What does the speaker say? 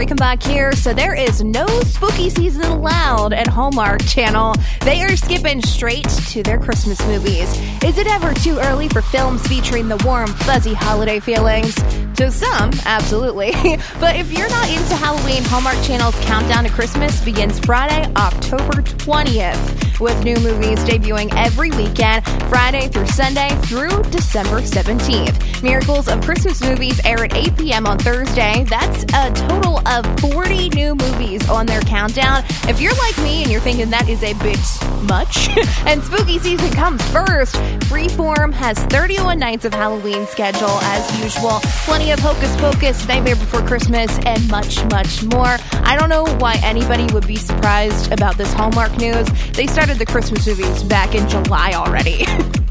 Molly Rickenbach here. So there is no spooky season allowed at Hallmark Channel. They are skipping straight to their Christmas movies. Is it ever too early for films featuring the warm, fuzzy holiday feelings? To some, absolutely. but if you're not into Halloween, Hallmark Channel's countdown to Christmas begins Friday, October 20th, with new movies debuting every weekend, Friday through Sunday through December 17th. Miracles of Christmas movies air at 8 p.m. on Thursday. That's a total of 40 new movies on their countdown. If you're like me and you're thinking that is a bit much, and spooky season comes first, Freeform has 31 nights of Halloween schedule as usual. Plenty of Hocus Pocus, Nightmare Before Christmas, and much, much more. I don't know why anybody would be surprised about this Hallmark news. They started the Christmas movies back in July already.